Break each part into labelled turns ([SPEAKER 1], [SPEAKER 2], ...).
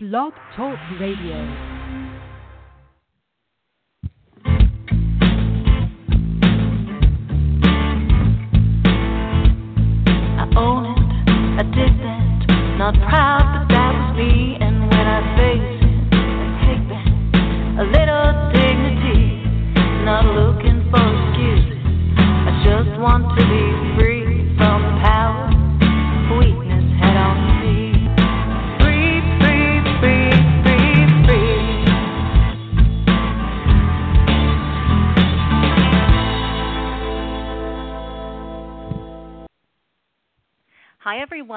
[SPEAKER 1] Blog Talk Radio.
[SPEAKER 2] I own it, I did that, not proud, but that was me.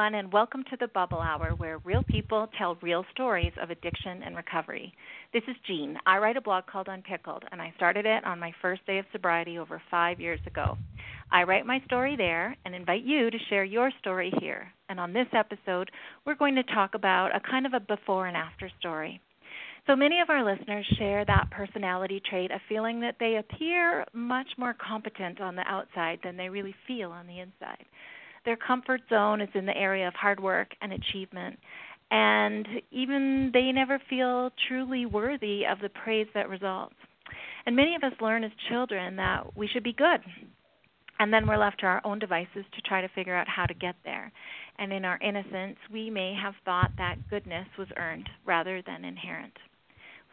[SPEAKER 3] Everyone, and welcome to the Bubble Hour, where real people tell real stories of addiction and recovery. This is Jean. I write a blog called Unpickled, and I started it on my first day of sobriety over five years ago. I write my story there and invite you to share your story here. And on this episode, we're going to talk about a kind of a before and after story. So many of our listeners share that personality trait of feeling that they appear much more competent on the outside than they really feel on the inside. Their comfort zone is in the area of hard work and achievement, and even they never feel truly worthy of the praise that results. And many of us learn as children that we should be good, and then we're left to our own devices to try to figure out how to get there. And in our innocence, we may have thought that goodness was earned rather than inherent.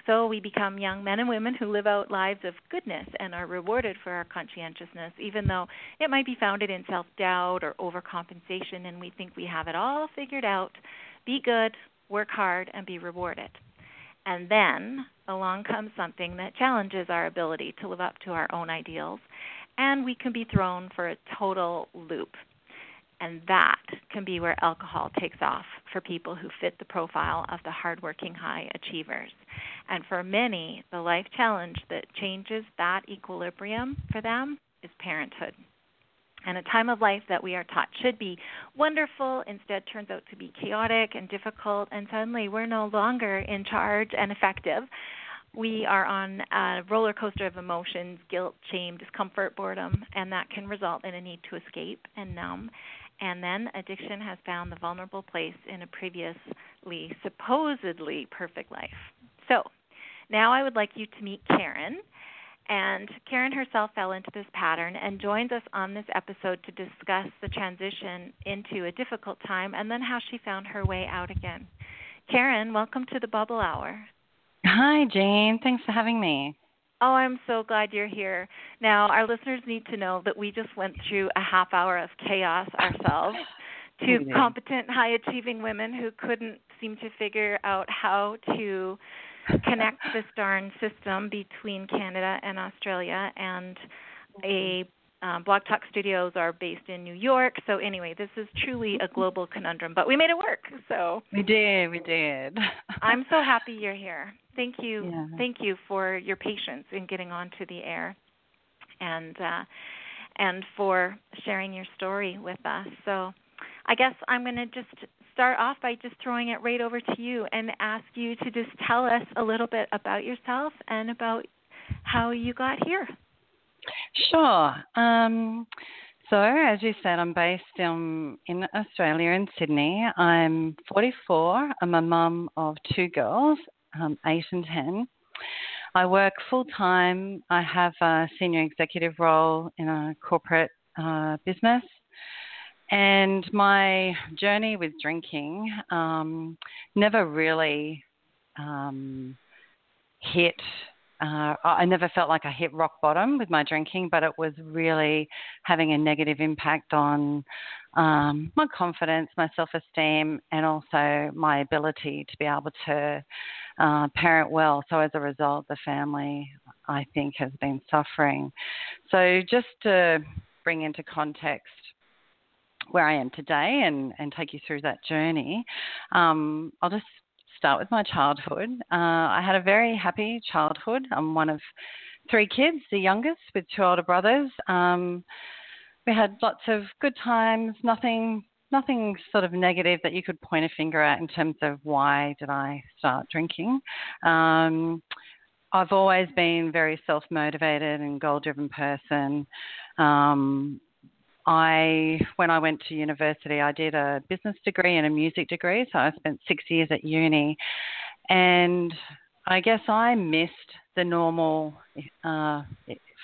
[SPEAKER 3] So we become young men and women who live out lives of goodness and are rewarded for our conscientiousness, even though it might be founded in self doubt or overcompensation, and we think we have it all figured out. Be good, work hard, and be rewarded. And then along comes something that challenges our ability to live up to our own ideals, and we can be thrown for a total loop. And that can be where alcohol takes off for people who fit the profile of the hardworking high achievers. And for many, the life challenge that changes that equilibrium for them is parenthood. And a time of life that we are taught should be wonderful instead turns out to be chaotic and difficult, and suddenly we're no longer in charge and effective. We are on a roller coaster of emotions guilt, shame, discomfort, boredom, and that can result in a need to escape and numb. And then addiction has found the vulnerable place in a previously supposedly perfect life. So, now I would like you to meet Karen. And Karen herself fell into this pattern and joins us on this episode to discuss the transition into a difficult time and then how she found her way out again. Karen, welcome to the Bubble Hour.
[SPEAKER 4] Hi, Jane. Thanks for having me.
[SPEAKER 3] Oh, I'm so glad you're here. Now, our listeners need to know that we just went through a half hour of chaos ourselves. Two competent, high achieving women who couldn't seem to figure out how to connect this darn system between Canada and Australia. And a um, Blog Talk Studios are based in New York. So, anyway, this is truly a global conundrum, but we made it work. So,
[SPEAKER 4] We did. We did.
[SPEAKER 3] I'm so happy you're here. Thank you.
[SPEAKER 4] Yeah.
[SPEAKER 3] Thank you for your patience in getting onto the air and uh and for sharing your story with us. So I guess I'm going to just start off by just throwing it right over to you and ask you to just tell us a little bit about yourself and about how you got here.
[SPEAKER 4] Sure. Um, so, as you said, I'm based um, in Australia, in Sydney. I'm 44. I'm a mum of two girls, um, eight and 10. I work full time. I have a senior executive role in a corporate uh, business. And my journey with drinking um, never really um, hit uh, I never felt like I hit rock bottom with my drinking, but it was really having a negative impact on um, my confidence, my self esteem, and also my ability to be able to uh, parent well. So, as a result, the family, I think, has been suffering. So, just to bring into context, where I am today and, and take you through that journey, um, I'll just start with my childhood. Uh, I had a very happy childhood. I'm one of three kids, the youngest, with two older brothers. Um, we had lots of good times, nothing nothing sort of negative that you could point a finger at in terms of why did I start drinking. Um, I've always been very self motivated and goal driven person. Um, I, when I went to university, I did a business degree and a music degree. So I spent six years at uni. and I guess I missed the normal, uh,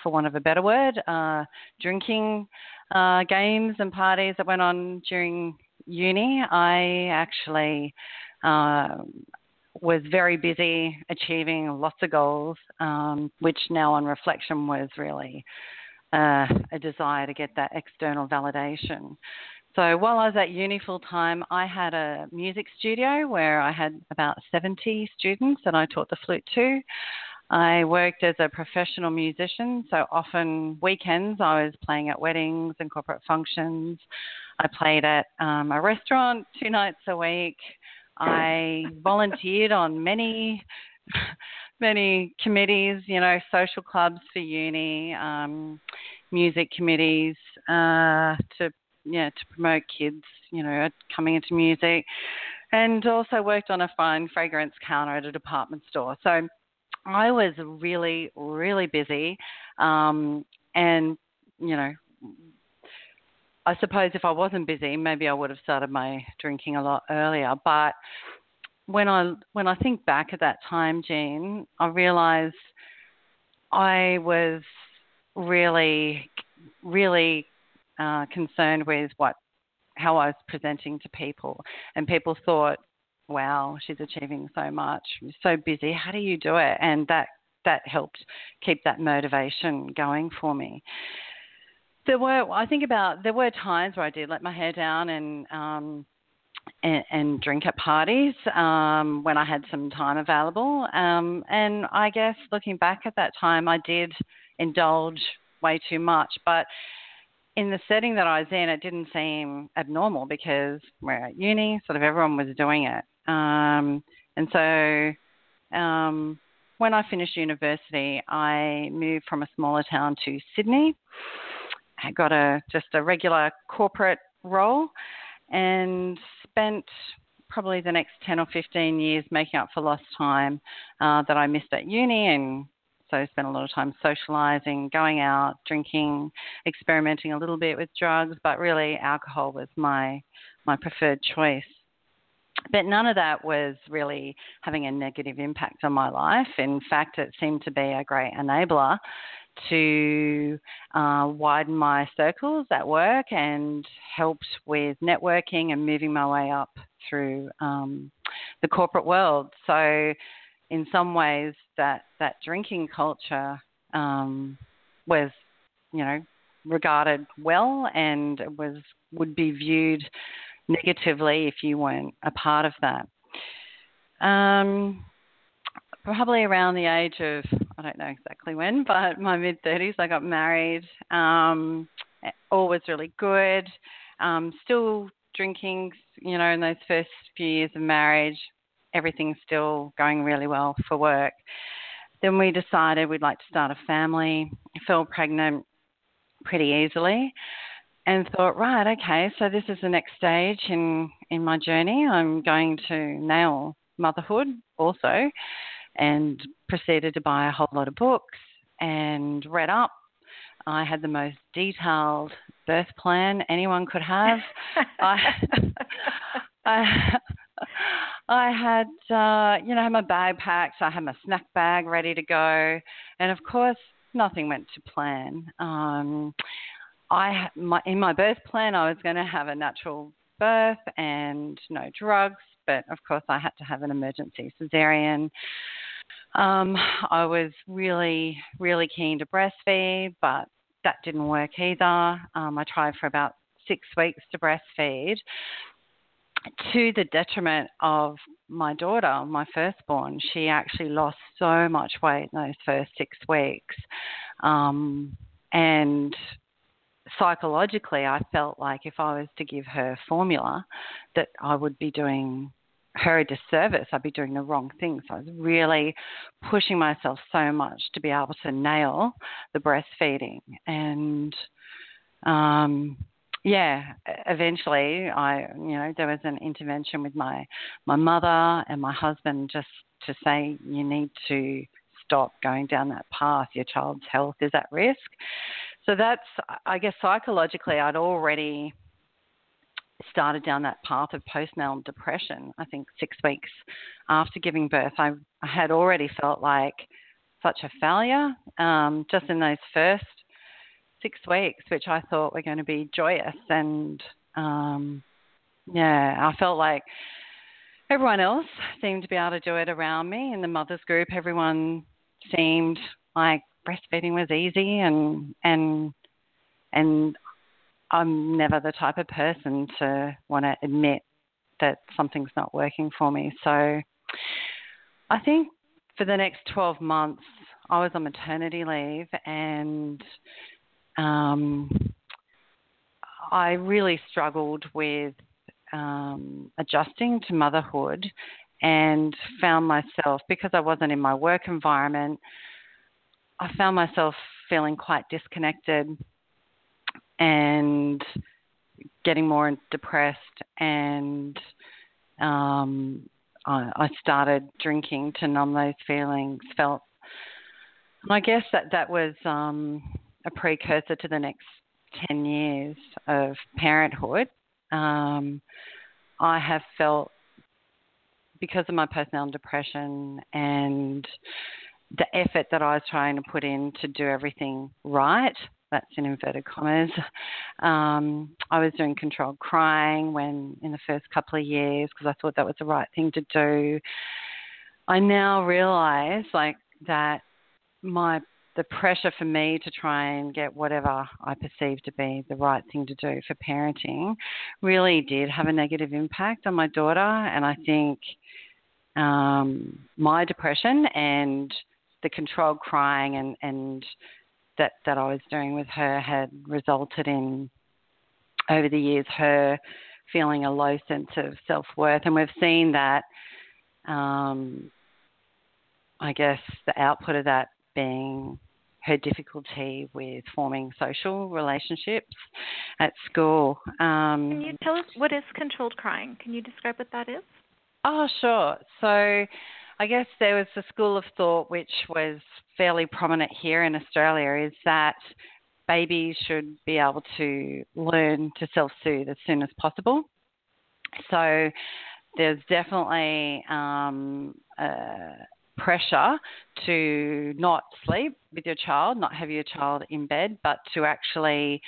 [SPEAKER 4] for want of a better word, uh, drinking uh, games and parties that went on during uni. I actually uh, was very busy achieving lots of goals, um, which now on reflection was really uh, a desire to get that external validation. So while I was at uni full time, I had a music studio where I had about 70 students that I taught the flute to. I worked as a professional musician, so often weekends I was playing at weddings and corporate functions. I played at um, a restaurant two nights a week. I volunteered on many, many committees, you know, social clubs for uni, um, music committees uh, to yeah, to promote kids, you know, coming into music, and also worked on a fine fragrance counter at a department store. So I was really, really busy, um, and you know, I suppose if I wasn't busy, maybe I would have started my drinking a lot earlier. But when I when I think back at that time, Jean, I realise I was really, really uh, concerned with what how I was presenting to people, and people thought, "Wow, she's achieving so much. So busy. How do you do it?" And that that helped keep that motivation going for me. There were, I think about, there were times where I did let my hair down and um, and, and, drink at parties um, when I had some time available. Um, and I guess looking back at that time, I did indulge way too much, but in the setting that I was in, it didn't seem abnormal because we're at uni, sort of everyone was doing it. Um, and so um, when I finished university, I moved from a smaller town to Sydney. I got a just a regular corporate role and spent probably the next 10 or 15 years making up for lost time uh, that I missed at uni and so spent a lot of time socializing, going out, drinking, experimenting a little bit with drugs, but really alcohol was my my preferred choice. But none of that was really having a negative impact on my life. In fact, it seemed to be a great enabler to uh, widen my circles at work and helped with networking and moving my way up through um, the corporate world. So in some ways that that drinking culture um, was, you know, regarded well and was would be viewed negatively if you weren't a part of that. Um, probably around the age of I don't know exactly when, but my mid thirties, I got married. Um, all was really good. Um, still drinking, you know, in those first few years of marriage everything's still going really well for work. Then we decided we'd like to start a family. fell pregnant pretty easily and thought, right, okay, so this is the next stage in, in my journey. I'm going to nail motherhood also and proceeded to buy a whole lot of books and read up. I had the most detailed birth plan anyone could have. I, I, I had, uh, you know, had my bag packed. I had my snack bag ready to go, and of course, nothing went to plan. Um, I, my, in my birth plan, I was going to have a natural birth and no drugs, but of course, I had to have an emergency cesarean. Um, I was really, really keen to breastfeed, but that didn't work either. Um, I tried for about six weeks to breastfeed, to the detriment of my daughter, my firstborn. She actually lost so much weight in those first six weeks. Um, and psychologically, I felt like if I was to give her formula, that I would be doing her a disservice. I'd be doing the wrong thing. So I was really pushing myself so much to be able to nail the breastfeeding. And um, yeah, eventually I, you know, there was an intervention with my my mother and my husband just to say you need to stop going down that path. Your child's health is at risk. So that's, I guess, psychologically, I'd already started down that path of postnatal depression. I think six weeks after giving birth, I, I had already felt like such a failure um, just in those first six weeks, which I thought were going to be joyous. And um, yeah, I felt like everyone else seemed to be able to do it around me in the mothers group. Everyone seemed like breastfeeding was easy and and and I'm never the type of person to want to admit that something's not working for me. So I think for the next 12 months, I was on maternity leave and um, I really struggled with um, adjusting to motherhood and found myself, because I wasn't in my work environment, I found myself feeling quite disconnected and getting more depressed and um, I, I started drinking to numb those feelings. Felt, and I guess that that was um, a precursor to the next ten years of parenthood. Um, I have felt because of my postnatal depression and the effort that I was trying to put in to do everything right that's in inverted commas. Um, I was doing controlled crying when in the first couple of years because I thought that was the right thing to do. I now realize like that my the pressure for me to try and get whatever I perceive to be the right thing to do for parenting really did have a negative impact on my daughter, and I think um, my depression and the controlled crying and and that that I was doing with her had resulted in over the years her feeling a low sense of self worth, and we've seen that. Um, I guess the output of that being her difficulty with forming social relationships at school. Um,
[SPEAKER 3] Can you tell us what is controlled crying? Can you describe what that is?
[SPEAKER 4] Oh, sure. So I guess there was a school of thought which was fairly prominent here in Australia is that babies should be able to learn to self soothe as soon as possible. So there's definitely um, pressure to not sleep with your child, not have your child in bed, but to actually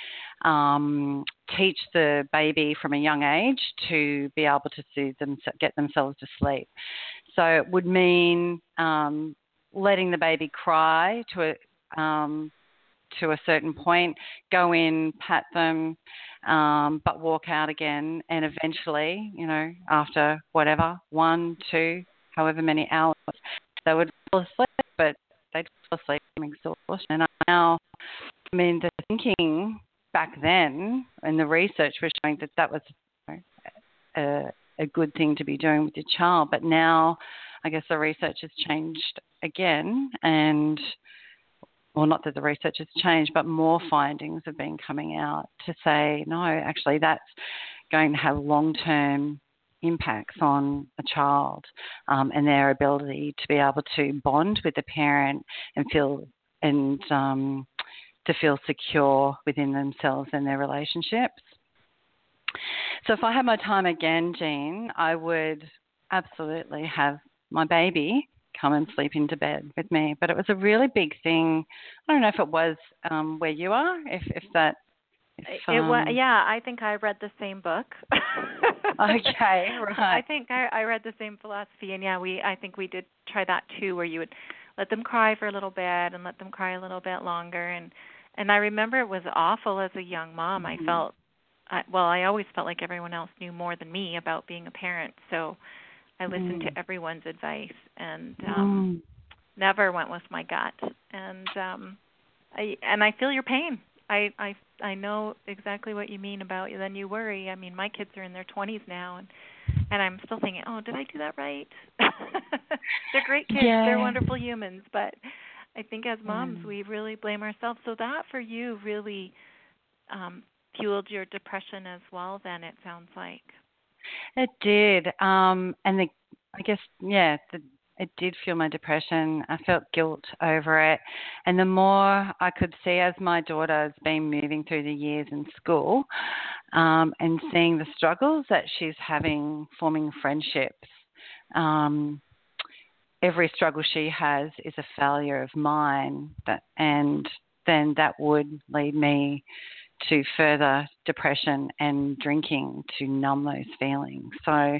[SPEAKER 4] um, teach the baby from a young age to be able to soothe them, get themselves to sleep. So it would mean um, letting the baby cry to a um, to a certain point, go in, pat them, um, but walk out again, and eventually, you know, after whatever one, two, however many hours, they would fall asleep, but they'd fall asleep from exhaustion. And now, I mean, the thinking back then, and the research was showing that that was you know, a, a good thing to be doing with your child. But now, I guess the research has changed again, and well, not that the research has changed, but more findings have been coming out to say no, actually, that's going to have long term impacts on a child um, and their ability to be able to bond with the parent and feel and um, to feel secure within themselves and their relationships. So if I had my time again, Jean, I would absolutely have my baby come and sleep into bed with me. But it was a really big thing. I don't know if it was um, where you are, if if that. If,
[SPEAKER 3] um... It was, yeah. I think I read the same book.
[SPEAKER 4] okay, right.
[SPEAKER 3] I think I, I read the same philosophy, and yeah, we I think we did try that too, where you would let them cry for a little bit and let them cry a little bit longer, and and I remember it was awful as a young mom. Mm-hmm. I felt I, well, I always felt like everyone else knew more than me about being a parent, so I listened mm. to everyone's advice and um mm. never went with my gut. And um I and I feel your pain. I I I know exactly what you mean about then you worry. I mean, my kids are in their 20s now and and I'm still thinking, "Oh, did I do that right?" They're great kids.
[SPEAKER 4] Yeah.
[SPEAKER 3] They're wonderful humans, but I think as moms, mm. we really blame ourselves. So that for you really um fueled your depression as well then it sounds like
[SPEAKER 4] it did um and the i guess yeah the it did fuel my depression. I felt guilt over it. And the more I could see as my daughter's been moving through the years in school um, and seeing the struggles that she's having forming friendships, um, every struggle she has is a failure of mine. That, and then that would lead me to further depression and drinking to numb those feelings. So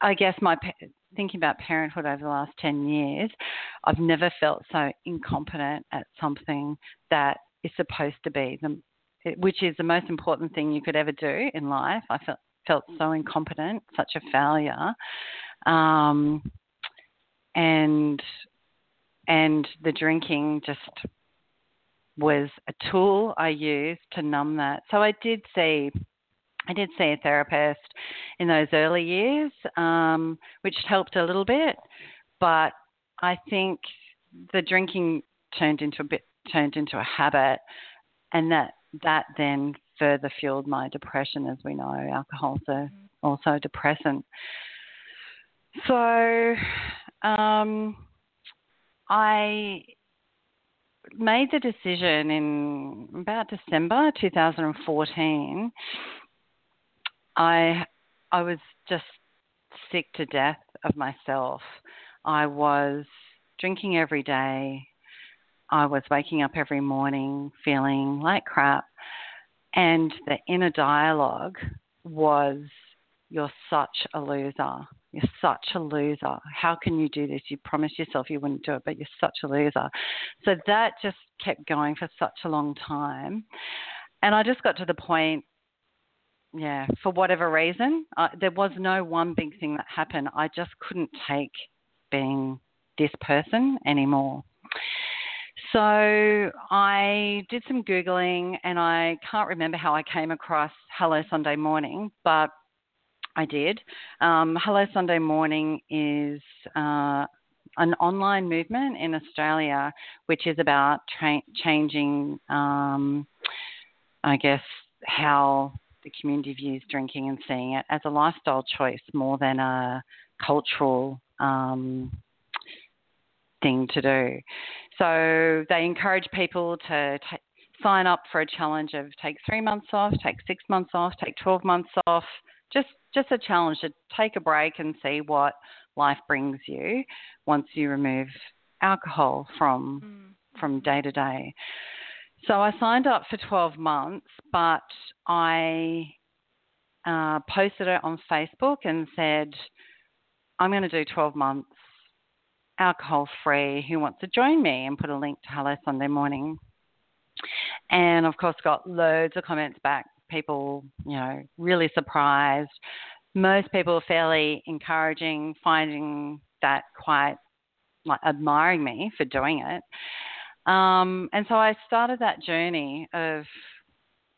[SPEAKER 4] I guess my thinking about parenthood over the last 10 years, I've never felt so incompetent at something that is supposed to be the which is the most important thing you could ever do in life. I felt felt so incompetent, such a failure. Um, and and the drinking just was a tool I used to numb that. So I did see I did see a therapist in those early years, um, which helped a little bit, but I think the drinking turned into a bit turned into a habit, and that that then further fueled my depression. As we know, alcohol's a, also a depressant. So um, I made the decision in about December 2014. I I was just sick to death of myself. I was drinking every day. I was waking up every morning feeling like crap. And the inner dialogue was, You're such a loser. You're such a loser. How can you do this? You promised yourself you wouldn't do it, but you're such a loser. So that just kept going for such a long time. And I just got to the point, yeah, for whatever reason, uh, there was no one big thing that happened. I just couldn't take being this person anymore. So I did some Googling and I can't remember how I came across Hello Sunday Morning, but I did. Um, Hello Sunday Morning is uh, an online movement in Australia which is about tra- changing, um, I guess, how the community views drinking and seeing it as a lifestyle choice more than a cultural um, thing to do. So they encourage people to sign up for a challenge of take three months off, take six months off, take 12 months off, just just a challenge to take a break and see what life brings you once you remove alcohol from mm. from day to day. So I signed up for 12 months, but I uh, posted it on Facebook and said, I'm going to do 12 months alcohol free. Who wants to join me? And put a link to Hello Sunday Morning. And of course, got loads of comments back people, you know, really surprised. Most people are fairly encouraging, finding that quite like admiring me for doing it. Um, and so I started that journey of,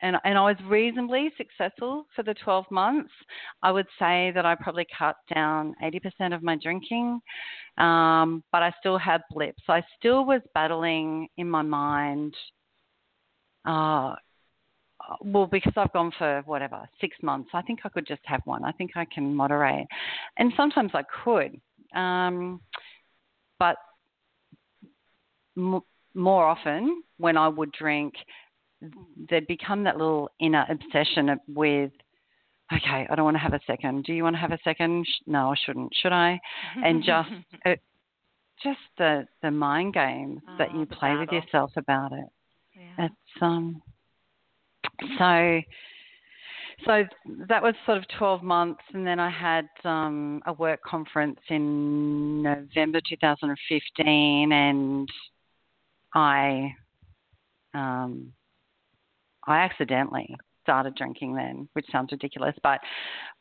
[SPEAKER 4] and, and I was reasonably successful for the 12 months. I would say that I probably cut down 80% of my drinking, um, but I still had blips. I still was battling in my mind. Uh, well, because I've gone for whatever, six months, I think I could just have one. I think I can moderate. And sometimes I could. Um, but m- more often, when I would drink, there'd become that little inner obsession with, okay, I don't want to have a second. Do you want to have a second? No, I shouldn't. Should I? And just, it, just the the mind games oh, that you play with yourself about it. Yeah. It's um so so that was sort of 12 months and then i had um, a work conference in november 2015 and i um, i accidentally started drinking then, which sounds ridiculous. But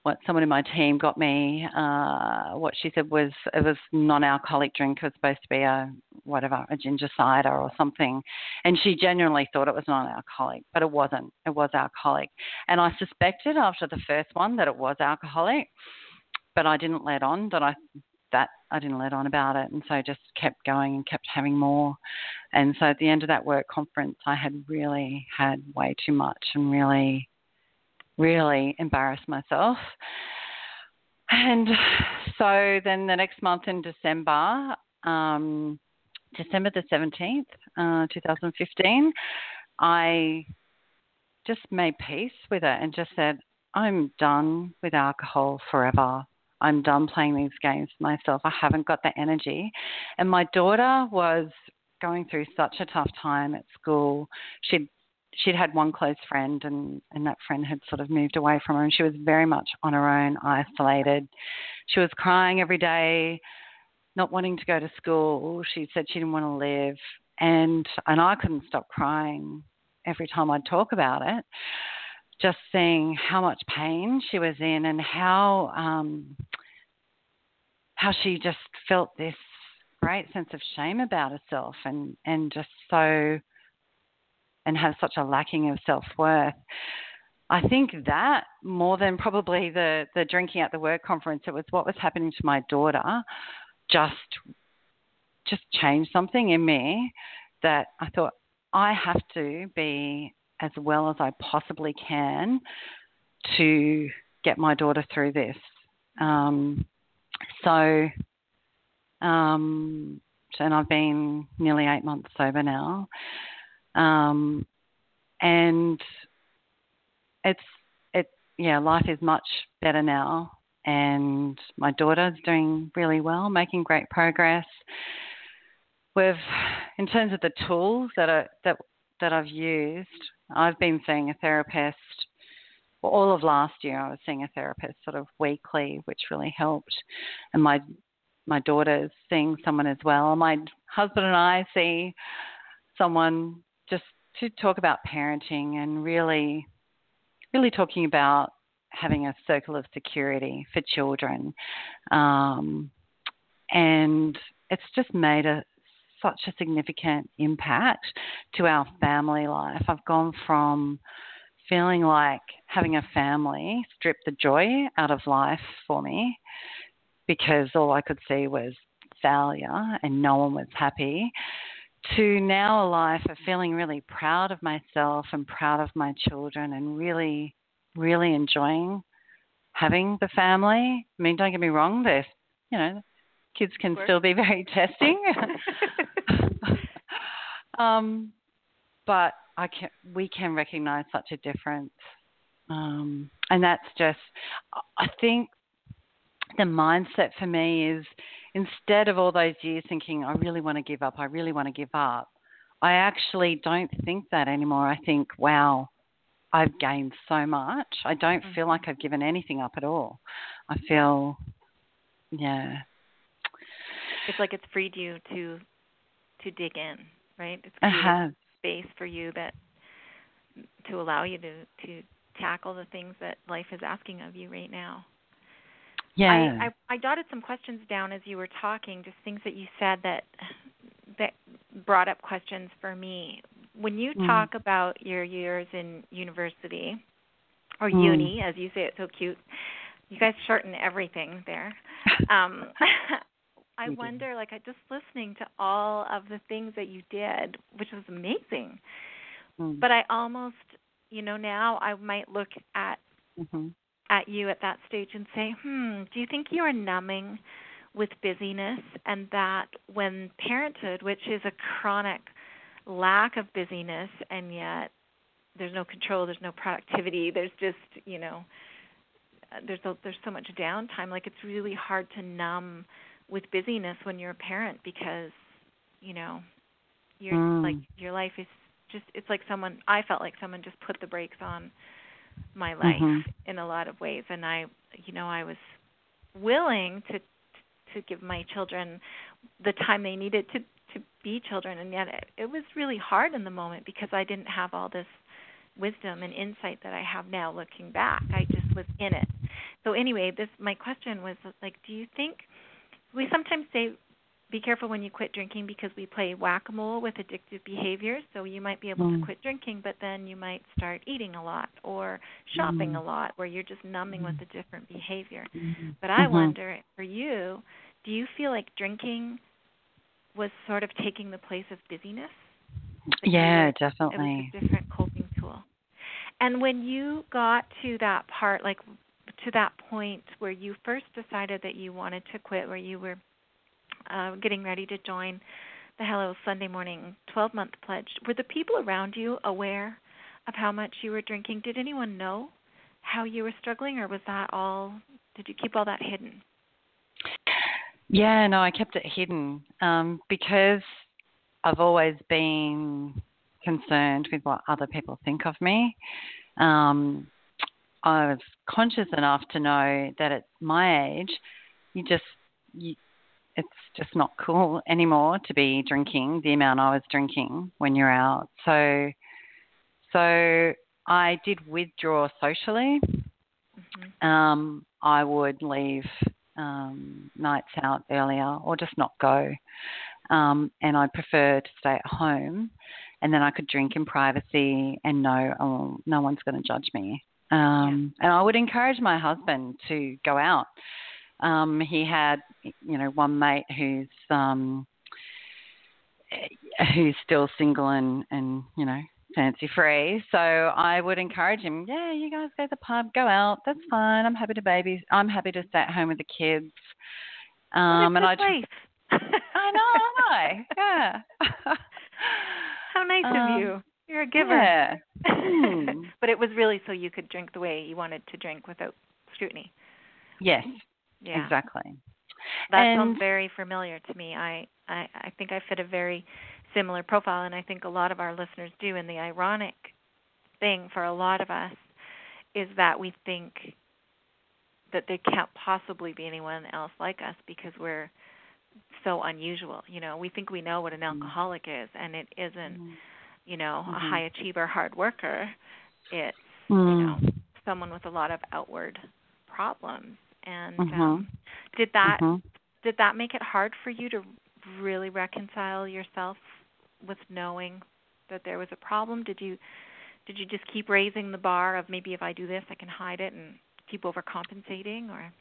[SPEAKER 4] what someone in my team got me, uh, what she said was it was non-alcoholic drink. It was supposed to be a whatever, a ginger cider or something, and she genuinely thought it was non-alcoholic, but it wasn't. It was alcoholic, and I suspected after the first one that it was alcoholic, but I didn't let on that I that I didn't let on about it, and so just kept going and kept having more. And so at the end of that work conference, I had really had way too much and really, really embarrassed myself. And so then the next month in December, um, December the 17th, uh, 2015, I just made peace with it and just said, I'm done with alcohol forever. I'm done playing these games myself. I haven't got the energy. And my daughter was going through such a tough time at school. She'd she'd had one close friend and and that friend had sort of moved away from her and she was very much on her own isolated she was crying every day not wanting to go to school she said she didn't want to live and and I couldn't stop crying every time I'd talk about it just seeing how much pain she was in and how um how she just felt this great sense of shame about herself and and just so and have such a lacking of self worth. I think that more than probably the, the drinking at the work conference, it was what was happening to my daughter just just changed something in me that I thought I have to be as well as I possibly can to get my daughter through this. Um, so, um, and I've been nearly eight months sober now. Um, and it's it yeah, life is much better now and my daughter's doing really well, making great progress. We've in terms of the tools that are that that I've used, I've been seeing a therapist well, all of last year I was seeing a therapist sort of weekly, which really helped. And my my daughter's seeing someone as well. My husband and I see someone just to talk about parenting and really, really talking about having a circle of security for children. Um, and it's just made a such a significant impact to our family life. I've gone from feeling like having a family stripped the joy out of life for me because all I could see was failure and no one was happy to now a life of feeling really proud of myself and proud of my children and really, really enjoying having the family. I mean, don't get me wrong, there's, you know, kids can still be very testing. um, but I can, we can recognize such a difference. Um, and that's just, I think the mindset for me is instead of all those years thinking, I really want to give up, I really want to give up, I actually don't think that anymore. I think, wow, I've gained so much. I don't mm-hmm. feel like I've given anything up at all. I feel, yeah.
[SPEAKER 3] It's like it's freed you to to dig in, right? It's
[SPEAKER 4] uh-huh.
[SPEAKER 3] space for you that to allow you to to tackle the things that life is asking of you right now.
[SPEAKER 4] Yeah.
[SPEAKER 3] I, I, I jotted some questions down as you were talking, just things that you said that that brought up questions for me. When you mm. talk about your years in university or mm. uni, as you say it so cute, you guys shorten everything there. Um, I wonder, like, I just listening to all of the things that you did, which was amazing. Mm. But I almost, you know, now I might look at mm-hmm at you at that stage and say, hmm, do you think you are numbing with busyness and that when parenthood, which is a chronic lack of busyness and yet there's no control, there's no productivity, there's just, you know, there's a, there's so much downtime like it's really hard to numb with busyness when you're a parent because you know you're mm. like your life is just it's like someone I felt like someone just put the brakes on my life mm-hmm. in a lot of ways and I you know I was willing to to give my children the time they needed to to be children and yet it, it was really hard in the moment because I didn't have all this wisdom and insight that I have now looking back. I just was in it. So anyway, this my question was like do you think we sometimes say be careful when you quit drinking because we play whack-a-mole with addictive behaviors. So you might be able mm. to quit drinking, but then you might start eating a lot or shopping mm. a lot, where you're just numbing mm. with a different behavior.
[SPEAKER 4] Mm-hmm.
[SPEAKER 3] But I mm-hmm. wonder for you, do you feel like drinking was sort of taking the place of busyness?
[SPEAKER 4] Yeah, definitely.
[SPEAKER 3] It was a different coping tool. And when you got to that part, like to that point where you first decided that you wanted to quit, where you were uh, getting ready to join the Hello Sunday Morning 12 month pledge, were the people around you aware of how much you were drinking? Did anyone know how you were struggling, or was that all, did you keep all that hidden?
[SPEAKER 4] Yeah, no, I kept it hidden um, because I've always been concerned with what other people think of me. Um, I was conscious enough to know that at my age, you just you, it's just not cool anymore to be drinking the amount I was drinking when you're out. So, so I did withdraw socially. Mm-hmm. Um, I would leave um, nights out earlier or just not go. Um, and I prefer to stay at home, and then I could drink in privacy and know oh, no one's going to judge me. Um, yeah. And I would encourage my husband to go out. Um, he had, you know, one mate who's um, who's still single and and you know fancy free. So I would encourage him. Yeah, you guys go to the pub, go out. That's fine. I'm happy to baby. I'm happy to stay at home with the kids.
[SPEAKER 3] Um, and I.
[SPEAKER 4] I know, I know. Yeah.
[SPEAKER 3] How nice um, of you. You're a giver.
[SPEAKER 4] Yeah. Hmm.
[SPEAKER 3] but it was really so you could drink the way you wanted to drink without scrutiny.
[SPEAKER 4] Yes.
[SPEAKER 3] Yeah.
[SPEAKER 4] Exactly.
[SPEAKER 3] That
[SPEAKER 4] and,
[SPEAKER 3] sounds very familiar to me. I, I I think I fit a very similar profile and I think a lot of our listeners do and the ironic thing for a lot of us is that we think that there can't possibly be anyone else like us because we're so unusual. You know, we think we know what an mm-hmm. alcoholic is and it isn't mm-hmm you know, mm-hmm. a high achiever, hard worker. It's mm. you know someone with a lot of outward problems. And
[SPEAKER 4] mm-hmm.
[SPEAKER 3] um, did that
[SPEAKER 4] mm-hmm.
[SPEAKER 3] did that make it hard for you to really reconcile yourself with knowing that there was a problem? Did you did you just keep raising the bar of maybe if I do this I can hide it and keep overcompensating or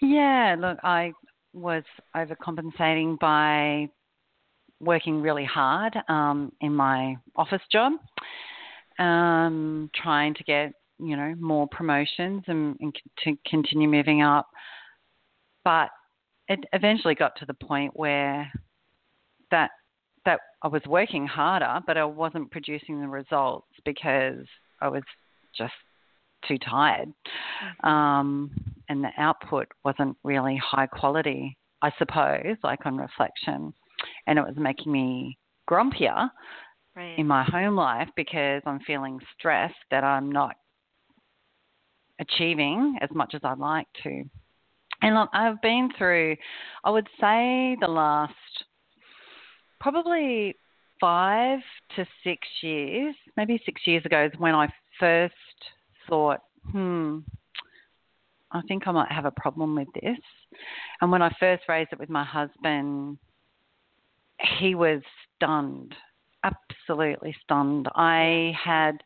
[SPEAKER 4] Yeah, look, I was overcompensating by working really hard um, in my office job, um, trying to get you know more promotions and, and to continue moving up. But it eventually got to the point where that that I was working harder, but I wasn't producing the results because I was just too tired, um, and the output wasn't really high quality. I suppose, like on reflection and it was making me grumpier
[SPEAKER 3] right.
[SPEAKER 4] in my home life because I'm feeling stressed that I'm not achieving as much as I'd like to. And look, I've been through, I would say, the last probably five to six years, maybe six years ago, is when I first thought, hmm, I think I might have a problem with this. And when I first raised it with my husband, he was stunned, absolutely stunned. I had,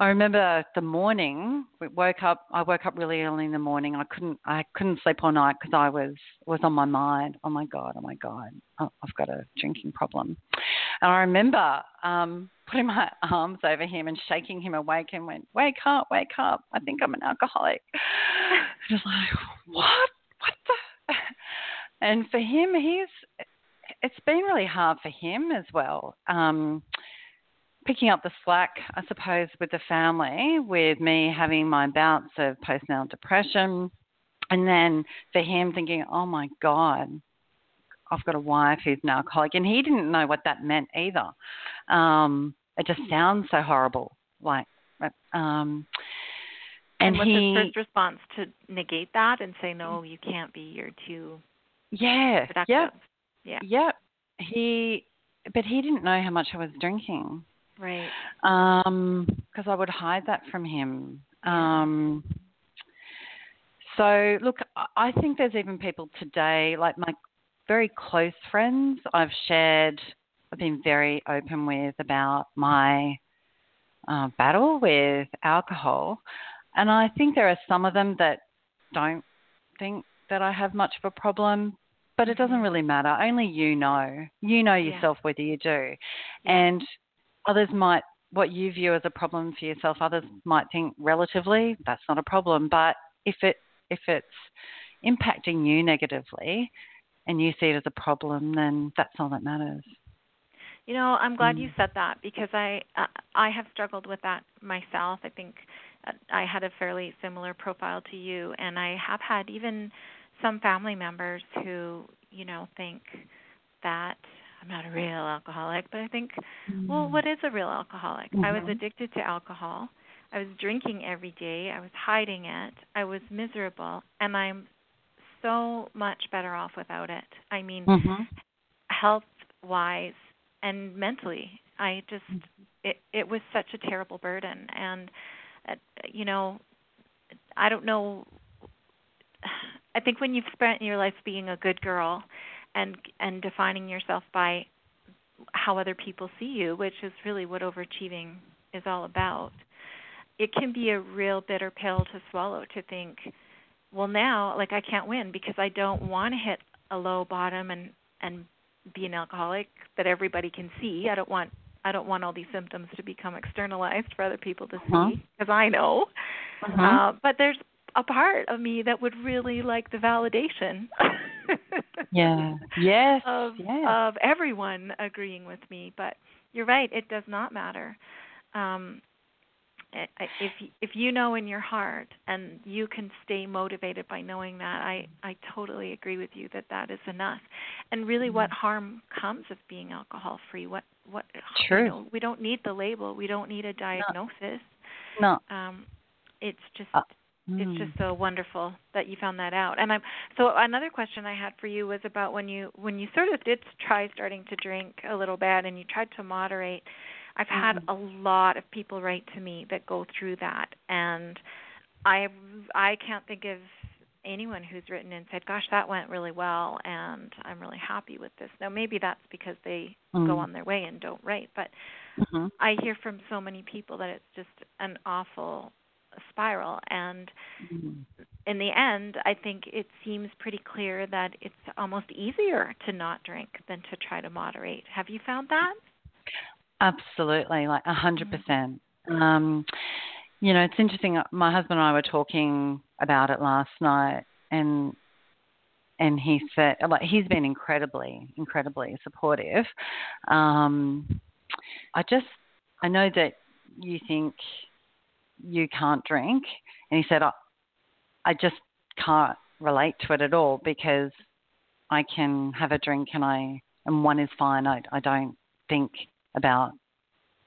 [SPEAKER 4] I remember the morning we woke up. I woke up really early in the morning. I couldn't, I couldn't sleep all night because I was was on my mind. Oh my god, oh my god, I've got a drinking problem. And I remember um, putting my arms over him and shaking him awake and went, "Wake up, wake up! I think I'm an alcoholic." Just like, what? What the? And for him, he's it's been really hard for him as well. Um, picking up the slack, I suppose, with the family, with me having my bouts of postnatal depression, and then for him thinking, oh my God, I've got a wife who's an alcoholic. And he didn't know what that meant either. Um, it just sounds so horrible. Like, um,
[SPEAKER 3] and, and was he, his first response to negate that and say, no, you can't be, you're too
[SPEAKER 4] yeah,
[SPEAKER 3] productive.
[SPEAKER 4] Yeah.
[SPEAKER 3] Yeah.
[SPEAKER 4] Yep. He, but he didn't know how much I was drinking.
[SPEAKER 3] Right.
[SPEAKER 4] Um, because I would hide that from him. Um. So look, I think there's even people today, like my very close friends, I've shared, I've been very open with about my uh, battle with alcohol, and I think there are some of them that don't think that I have much of a problem, but it doesn't really matter. Only you know. You know yourself yeah. whether you do. And others might, what you view as a problem for yourself, others might think relatively that's not a problem. But if it if it's impacting you negatively and you see it as a problem, then that's all that matters.
[SPEAKER 3] You know, I'm glad
[SPEAKER 4] Mm.
[SPEAKER 3] you said that because I uh, I have struggled with that myself. I think uh, I had a fairly similar profile to you, and I have had even some family members who you know think that I'm not a real alcoholic, but I think, well, what is a real alcoholic? I was
[SPEAKER 4] Mhm.
[SPEAKER 3] addicted to alcohol. I was drinking every day. I was hiding it. I was miserable, and I'm so much better off without it. I mean,
[SPEAKER 4] Mhm.
[SPEAKER 3] health wise and mentally i just it it was such a terrible burden and uh, you know i don't know i think when you've spent your life being a good girl and and defining yourself by how other people see you which is really what overachieving is all about it can be a real bitter pill to swallow to think well now like i can't win because i don't want to hit a low bottom and and be an alcoholic that everybody can see. I don't want I don't want all these symptoms to become externalized for other people to
[SPEAKER 4] Uh-huh.
[SPEAKER 3] see because I know.
[SPEAKER 4] Uh-huh.
[SPEAKER 3] Uh, but there's a part of me that would really like the validation.
[SPEAKER 4] Yeah. Yes.
[SPEAKER 3] of
[SPEAKER 4] yes.
[SPEAKER 3] of everyone agreeing with me, but you're right, it does not matter. Um if if you know in your heart and you can stay motivated by knowing that i i totally agree with you that that is enough and really what
[SPEAKER 4] Mm-hmm.
[SPEAKER 3] harm comes of being alcohol free what what
[SPEAKER 4] True.
[SPEAKER 3] you know, we don't need the label we don't need a diagnosis
[SPEAKER 4] no.
[SPEAKER 3] um it's just
[SPEAKER 4] Uh,
[SPEAKER 3] it's
[SPEAKER 4] mm.
[SPEAKER 3] just so wonderful that you found that out and i'm so another question i had for you was about when you when you sort of did try starting to drink a little bit and you tried to moderate i've had
[SPEAKER 4] Mhm.
[SPEAKER 3] a lot of people write to me that go through that and i i can't think of anyone who's written and said gosh that went really well and i'm really happy with this now maybe that's because they go
[SPEAKER 4] Mm.
[SPEAKER 3] on their way and don't write but
[SPEAKER 4] Mhm.
[SPEAKER 3] I hear from so many people that it's just an awful spiral and
[SPEAKER 4] Mhm.
[SPEAKER 3] in the end I think it seems pretty clear that it's almost easier to not drink than to try to moderate. Have you found that?
[SPEAKER 4] Absolutely, like a hundred
[SPEAKER 3] Mhm.
[SPEAKER 4] percent. Um, you know, it's interesting. My husband and I were talking about it last night, and and he said, like, he's been incredibly, incredibly supportive. Um, I just, I know that you think you can't drink, and he said, I, I just can't relate to it at all because I can have a drink and I and one is fine. I I don't think about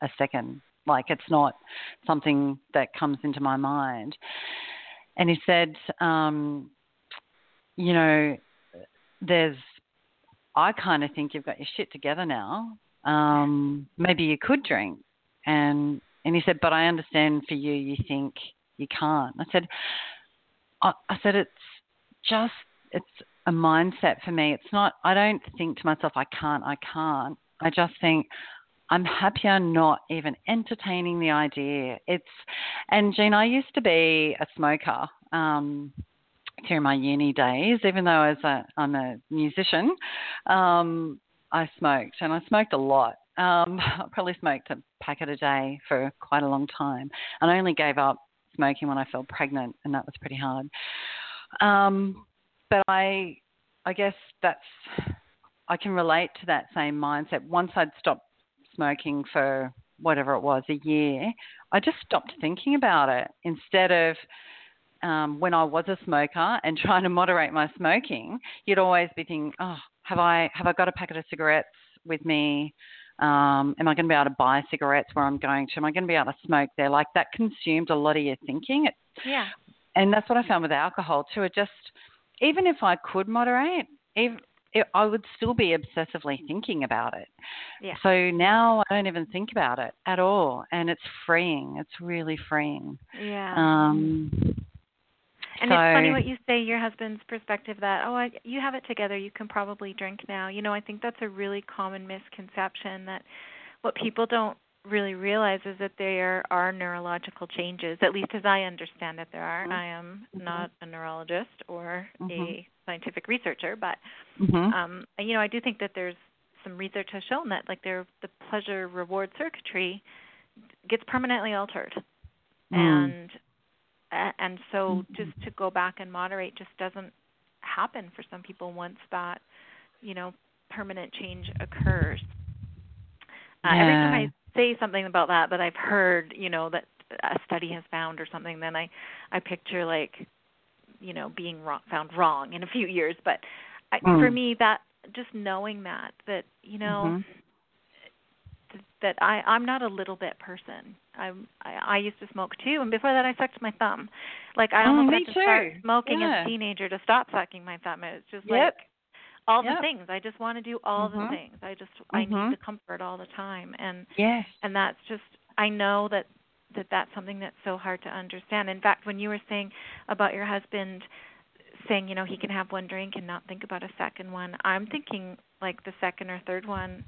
[SPEAKER 4] a second. Like it's not something that comes into my mind. And he said, um, you know, there's I kind of think you've got your shit together now. Um, maybe you could drink. And and he said, but I understand for you, you think you can't. I said, I, I said it's just it's a mindset for me. It's not. I don't think to myself, I can't, I can't. I just think I'm happier not even entertaining the idea. It's and Jean, I used to be a smoker. Um, during my uni days, even though as a, I'm a musician, um, I smoked and I smoked a lot. Um, I probably smoked a packet a day for quite a long time, and I only gave up smoking when I fell pregnant, and that was pretty hard. Um, but I, I guess that's I can relate to that same mindset. Once I'd stopped smoking for whatever it was, a year, I just stopped thinking about it. Instead of um, when I was a smoker and trying to moderate my smoking, you'd always be thinking, oh, have I have I got a packet of cigarettes with me? Um, am I going to be able to buy cigarettes where I'm going to? Am I going to be able to smoke there? Like that consumed a lot of your thinking. It,
[SPEAKER 3] Yeah.
[SPEAKER 4] and that's what I found with alcohol too. It just, even if I could moderate, if, it, I would still be obsessively thinking about it.
[SPEAKER 3] Yeah.
[SPEAKER 4] So now I don't even think about it at all, and it's freeing. It's really freeing.
[SPEAKER 3] Yeah.
[SPEAKER 4] Um,
[SPEAKER 3] And
[SPEAKER 4] so,
[SPEAKER 3] it's funny what you say, your husband's perspective that, oh, I, you have it together, you can probably drink now. You know, I think that's a really common misconception that what people don't really realize is that there are neurological changes, at least as I understand it, there are.
[SPEAKER 4] Mhm.
[SPEAKER 3] I am not a neurologist or
[SPEAKER 4] Mhm.
[SPEAKER 3] a scientific researcher, but
[SPEAKER 4] mhm.
[SPEAKER 3] um you know i do think that there's some research has shown that like there the pleasure reward circuitry gets permanently altered
[SPEAKER 4] Mm.
[SPEAKER 3] and and so
[SPEAKER 4] Mm-hmm.
[SPEAKER 3] just to go back and moderate just doesn't happen for some people once that you know permanent change occurs uh, every time i say something about that that i've heard you know that a study has found or something then i i picture like you know being wrong, found wrong in a few years but I, for
[SPEAKER 4] Mm.
[SPEAKER 3] me that just knowing that that you know
[SPEAKER 4] Mhm.
[SPEAKER 3] Th- that I I'm not a little bit person. I'm I, I used to smoke too, and before that I sucked my thumb. Like I
[SPEAKER 4] Oh,
[SPEAKER 3] almost
[SPEAKER 4] me
[SPEAKER 3] had to start smoking
[SPEAKER 4] Yeah.
[SPEAKER 3] as a teenager to stop sucking my thumb. It's just
[SPEAKER 4] Yep.
[SPEAKER 3] like all the things. I just want to do all the
[SPEAKER 4] Mhm.
[SPEAKER 3] things. I just I
[SPEAKER 4] Mhm.
[SPEAKER 3] need the comfort all the time, and
[SPEAKER 4] Yes.
[SPEAKER 3] and that's just I know that that that's something that's so hard to understand. In fact, when you were saying about your husband saying, you know, he can have one drink and not think about a second one, I'm thinking like the second or third one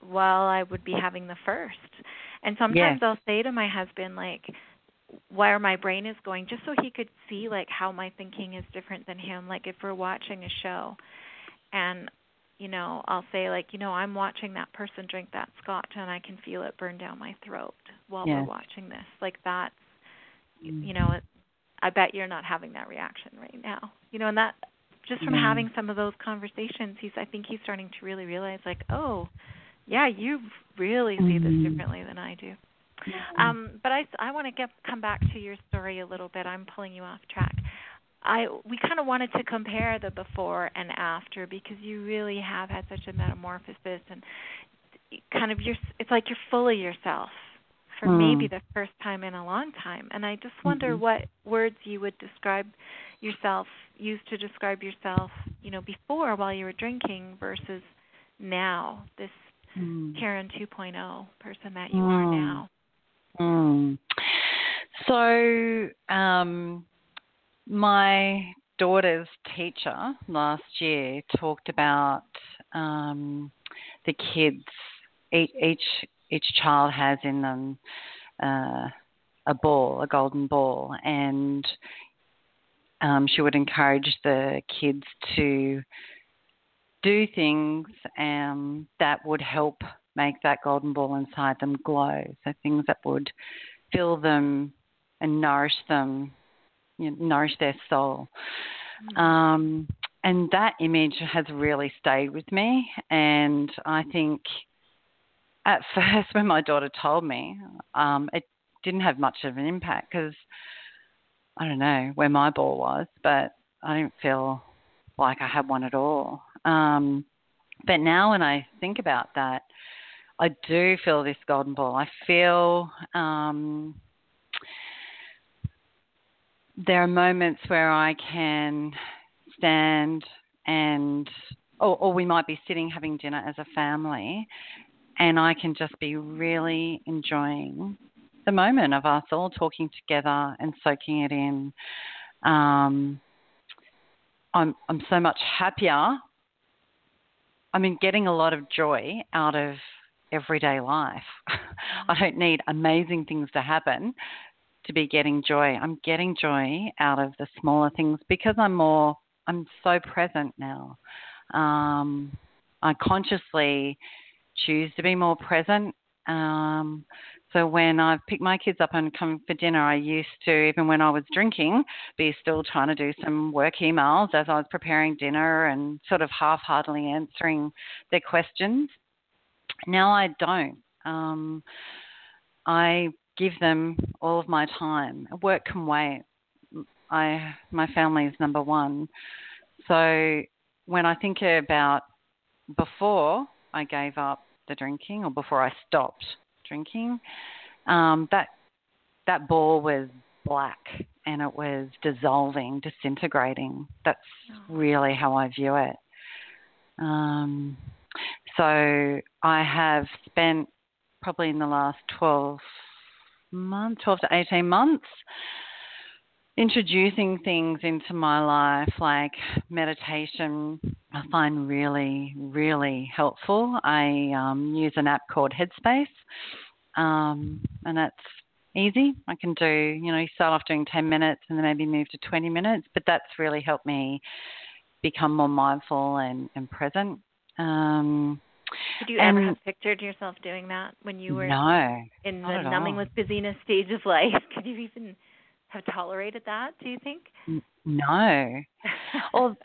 [SPEAKER 3] while I would be having the first. And sometimes
[SPEAKER 4] Yes.
[SPEAKER 3] I'll say to my husband like where my brain is going just so he could see like how my thinking is different than him like if we're watching a show and you know I'll say like you know I'm watching that person drink that scotch and I can feel it burn down my throat while we're watching this like that's
[SPEAKER 4] Mm.
[SPEAKER 3] you know it, I bet you're not having that reaction right now you know and that just from
[SPEAKER 4] Mm.
[SPEAKER 3] having some of those conversations he's I think he's starting to really realize like oh yeah you really see this
[SPEAKER 4] Mm.
[SPEAKER 3] differently than I do um, but I, I want to get come back to your story a little bit. I'm pulling you off track. I we kind of wanted to compare the before and after because you really have had such a metamorphosis and kind of you're it's like you're fully yourself for
[SPEAKER 4] Mm.
[SPEAKER 3] maybe the first time in a long time. And I just wonder
[SPEAKER 4] Mhm.
[SPEAKER 3] what words you would describe yourself use to describe yourself, you know, before while you were drinking versus now, this
[SPEAKER 4] Mm.
[SPEAKER 3] Karen 2.0 person that you are
[SPEAKER 4] Mm.
[SPEAKER 3] now.
[SPEAKER 4] Mm. So, um, my daughter's teacher last year talked about um, the kids. Each, each each child has in them uh, a ball, a golden ball, and um, she would encourage the kids to do things um, that would help make that golden ball inside them glow. So things that would fill them and nourish them, you know, nourish their soul. Um, and that image has really stayed with me. And I think at first, when my daughter told me, um, it didn't have much of an impact because I don't know where my ball was, but I didn't feel like I had one at all. Um, but now when I think about that, I do feel this golden ball. I feel um, there are moments where I can stand and, or, or we might be sitting having dinner as a family, and I can just be really enjoying the moment of us all talking together and soaking it in. Um, I'm I'm so much happier. I mean, getting a lot of joy out of everyday life. I don't need amazing things to happen to be getting joy. I'm getting joy out of the smaller things because I'm more. I'm so present now. Um, I consciously choose to be more present. Um, so when I've picked my kids up and come for dinner, I used to, even when I was drinking, be still trying to do some work emails as I was preparing dinner and sort of half-heartedly answering their questions. Now I don't. Um, I give them all of my time. Work can wait. I my family is number one. So when I think about before I gave up the drinking or before I stopped drinking, um, that that ball was black and it was dissolving, disintegrating. That's really how I view it. Um, so I have spent probably in the last 12 months, 12 to 18 months, introducing things into my life like meditation. I find really, really helpful. I um, use an app called Headspace, um, and that's easy. I can do, you know, you start off doing 10 minutes and then maybe move to 20 minutes, but that's really helped me become more mindful and, and present. Um,
[SPEAKER 3] Did you ever
[SPEAKER 4] and-
[SPEAKER 3] have pictured yourself doing that when you were
[SPEAKER 4] no,
[SPEAKER 3] in the numbing with busyness stage of life? Could you even have tolerated that, do you think?
[SPEAKER 4] No. Although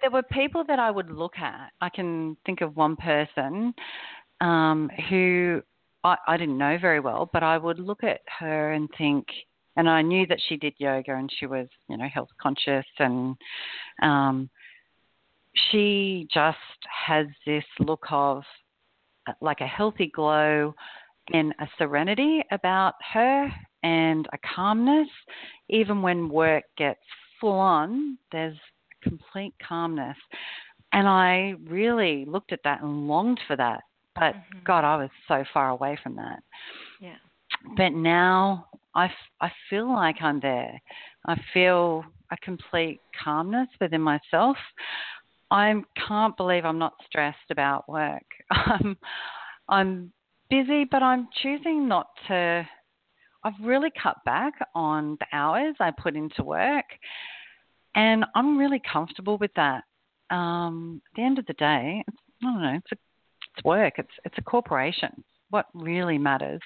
[SPEAKER 4] there were people that I would look at. I can think of one person um, who I, I didn't know very well, but I would look at her and think, and I knew that she did yoga and she was, you know, health conscious and um, she just has this look of uh, like a healthy glow and a serenity about her and a calmness. Even when work gets full on, there's complete calmness. And I really looked at that and longed for that. But mm-hmm. God, I was so far away from that.
[SPEAKER 3] Yeah.
[SPEAKER 4] But now I, I feel like I'm there. I feel a complete calmness within myself. I can't believe I'm not stressed about work. I'm, I'm busy, but I'm choosing not to. I've really cut back on the hours I put into work, and I'm really comfortable with that. Um, at the end of the day, it's, I don't know. It's a, it's work. It's it's a corporation. What really matters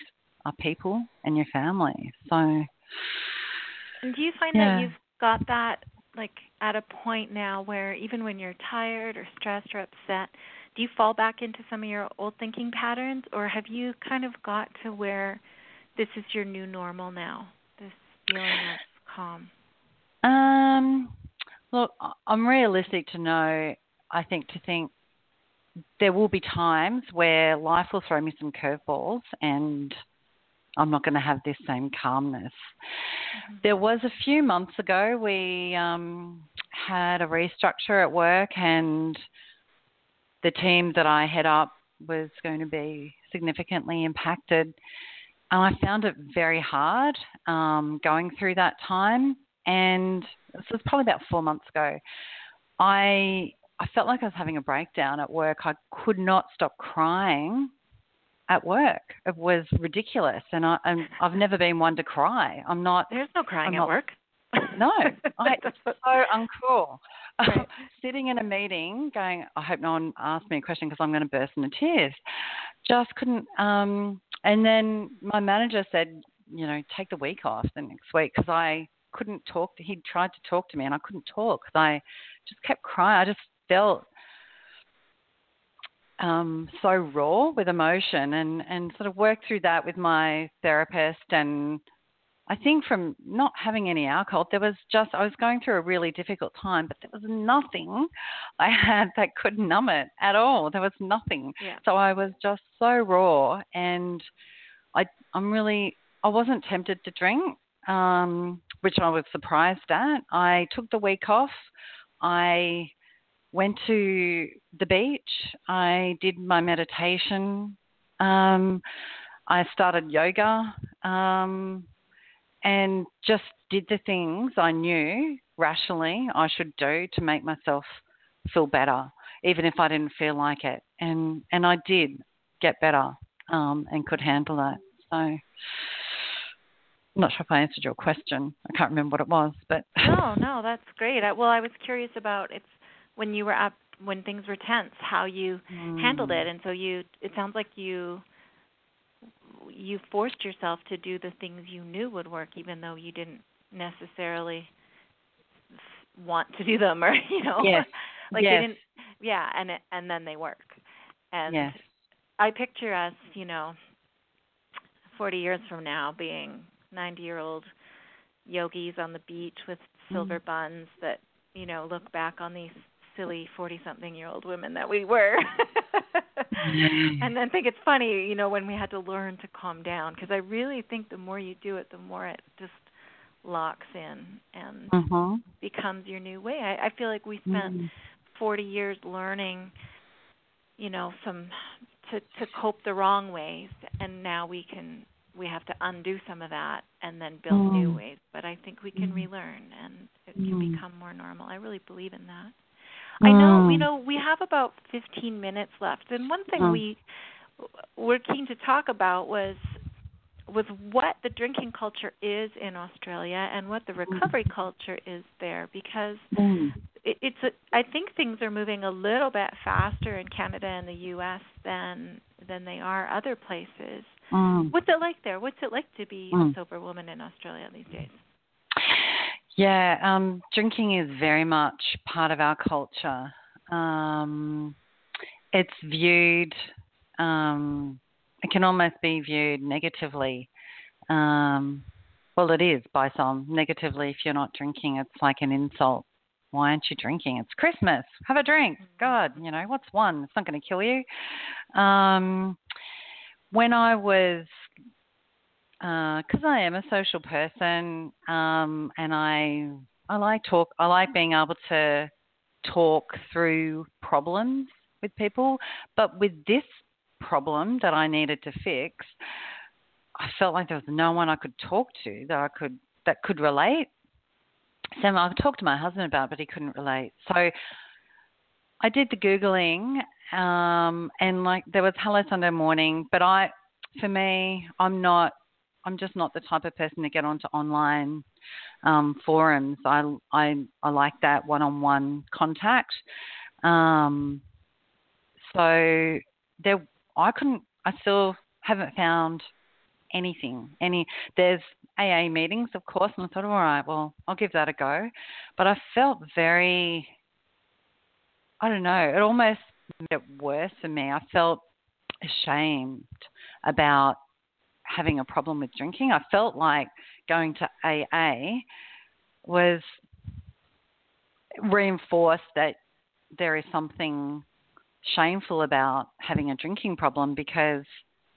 [SPEAKER 4] are people and your family. So.
[SPEAKER 3] And do you find yeah. that you've got that like at a point now where even when you're tired or stressed or upset, do you fall back into some of your old thinking patterns or have you kind of got to where this is your new normal now? This feeling of calm?
[SPEAKER 4] Um look, I'm realistic to know I think to think there will be times where life will throw me some curveballs and I'm not going to have this same calmness. Mm-hmm. There was a few months ago we um, had a restructure at work, and the team that I head up was going to be significantly impacted. And I found it very hard um, going through that time. And this was probably about four months ago. I I felt like I was having a breakdown at work. I could not stop crying at work. It was ridiculous, and I, i have never been one to cry. I'm not.
[SPEAKER 3] There's no crying
[SPEAKER 4] I'm
[SPEAKER 3] at
[SPEAKER 4] not,
[SPEAKER 3] work.
[SPEAKER 4] No, I, it's so uncool. Right. Sitting in a meeting, going, I hope no one asks me a question because I'm going to burst into tears. Just couldn't. Um, and then my manager said, you know, take the week off the next week because I couldn't talk. To, he tried to talk to me, and I couldn't talk because I just kept crying. I just felt um, so raw with emotion and, and sort of worked through that with my therapist. And I think from not having any alcohol, there was just, I was going through a really difficult time, but there was nothing I had that could numb it at all. There was nothing.
[SPEAKER 3] Yeah.
[SPEAKER 4] So I was just so raw and I, I'm really, I wasn't tempted to drink, um, which I was surprised at. I took the week off. I went to the beach. I did my meditation. Um, I started yoga um, and just did the things I knew rationally I should do to make myself feel better, even if I didn't feel like it. And and I did get better um, and could handle that. So. I'm not sure if I answered your question. I can't remember what it was, but
[SPEAKER 3] no, no, that's great. I, well, I was curious about it's when you were up when things were tense how you mm. handled it and so you it sounds like you you forced yourself to do the things you knew would work even though you didn't necessarily want to do them or you know
[SPEAKER 4] yes.
[SPEAKER 3] like
[SPEAKER 4] yes.
[SPEAKER 3] they didn't yeah and it, and then they work and
[SPEAKER 4] yes.
[SPEAKER 3] i picture us you know 40 years from now being 90 year old yogis on the beach with silver mm. buns that you know look back on these silly 40 something year old women that we were.
[SPEAKER 4] Mm-hmm.
[SPEAKER 3] and then think it's funny, you know, when we had to learn to calm down because I really think the more you do it, the more it just locks in and
[SPEAKER 4] uh-huh.
[SPEAKER 3] becomes your new way. I, I feel like we spent mm 40 years learning, you know, some to to cope the wrong ways, and now we can we have to undo some of that and then build mm new ways. But I think we can mm relearn and it can
[SPEAKER 4] mm
[SPEAKER 3] become more normal. I really believe in that. I know, you
[SPEAKER 4] mm.
[SPEAKER 3] know, we have about 15 minutes left, and one thing
[SPEAKER 4] mm.
[SPEAKER 3] we were keen to talk about was was what the drinking culture is in Australia and what the recovery mm. culture is there because
[SPEAKER 4] mm.
[SPEAKER 3] it, it's a, I think things are moving a little bit faster in Canada and the US than than they are other places.
[SPEAKER 4] Mm.
[SPEAKER 3] What's it like there? What's it like to be
[SPEAKER 4] mm.
[SPEAKER 3] a sober woman in Australia these days?
[SPEAKER 4] Yeah, um, drinking is very much part of our culture. Um, it's viewed, um, it can almost be viewed negatively. Um, well, it is by some negatively if you're not drinking. It's like an insult. Why aren't you drinking? It's Christmas. Have a drink. God, you know, what's one? It's not going to kill you. Um, when I was because uh, I am a social person, um, and I I like talk. I like being able to talk through problems with people. But with this problem that I needed to fix, I felt like there was no one I could talk to that I could that could relate. So I talked to my husband about, it, but he couldn't relate. So I did the googling, um, and like there was Hello Sunday Morning, but I, for me, I'm not I'm just not the type of person to get onto online um, forums. I, I, I like that one-on-one contact. Um, so there, I couldn't. I still haven't found anything. Any there's AA meetings, of course, and I thought, all right, well, I'll give that a go. But I felt very. I don't know. It almost made it worse for me. I felt ashamed about having a problem with drinking. I felt like going to AA was reinforced that there is something shameful about having a drinking problem because